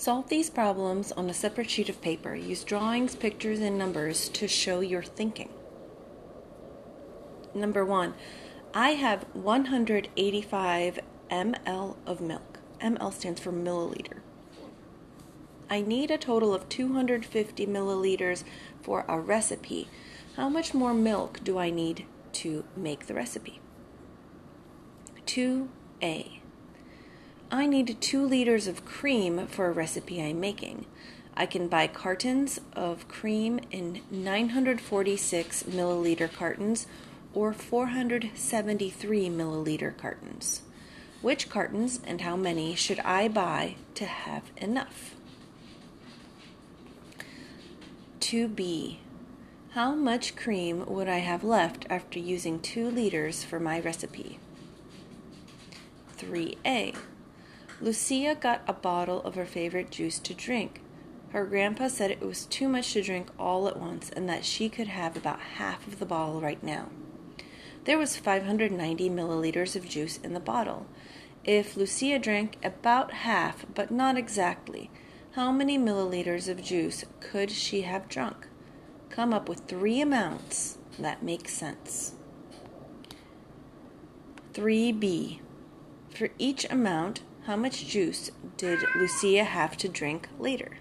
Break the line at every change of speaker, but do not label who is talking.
Solve these problems on a separate sheet of paper. Use drawings, pictures, and numbers to show your thinking. Number one, I have 185 ml of milk. ml stands for milliliter. I need a total of 250 milliliters for a recipe. How much more milk do I need to make the recipe? 2a. I need 2 liters of cream for a recipe I'm making. I can buy cartons of cream in 946 milliliter cartons or 473 milliliter cartons. Which cartons and how many should I buy to have enough? 2b. How much cream would I have left after using 2 liters for my recipe? 3a. Lucia got a bottle of her favorite juice to drink. Her grandpa said it was too much to drink all at once and that she could have about half of the bottle right now. There was 590 milliliters of juice in the bottle. If Lucia drank about half, but not exactly, how many milliliters of juice could she have drunk? Come up with three amounts that make sense. 3b. For each amount, how much juice did Lucia have to drink later?